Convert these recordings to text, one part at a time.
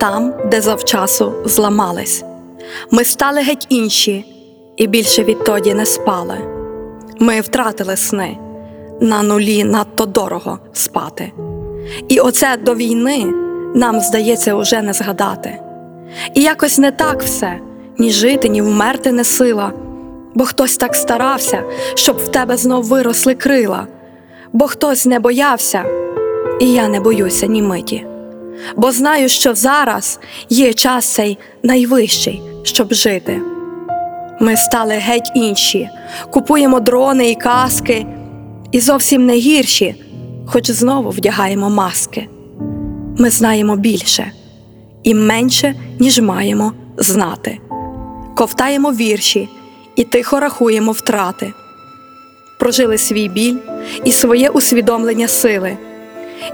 там, де завчасу зламались. Ми стали геть інші і більше відтоді не спали. Ми втратили сни, на нулі надто дорого спати. І оце до війни нам здається уже не згадати. І якось не так все, ні жити, ні вмерти не сила, бо хтось так старався, щоб в тебе знов виросли крила, бо хтось не боявся, і я не боюся ні миті бо знаю, що зараз є час цей найвищий, щоб жити. Ми стали геть інші, купуємо дрони і каски, і зовсім не гірші, хоч знову вдягаємо маски. Ми знаємо більше і менше, ніж маємо знати. Ковтаємо вірші і тихо рахуємо втрати. Прожили свій біль і своє усвідомлення сили.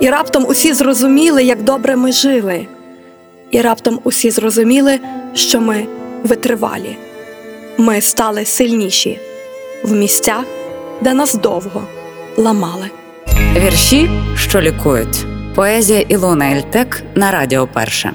І раптом усі зрозуміли, як добре ми жили. І раптом усі зрозуміли, що ми витривалі. Ми стали сильніші в місцях, де нас довго ламали. Вірші, що лікують. Поезія Ілона Ельтек на Радіо Перше.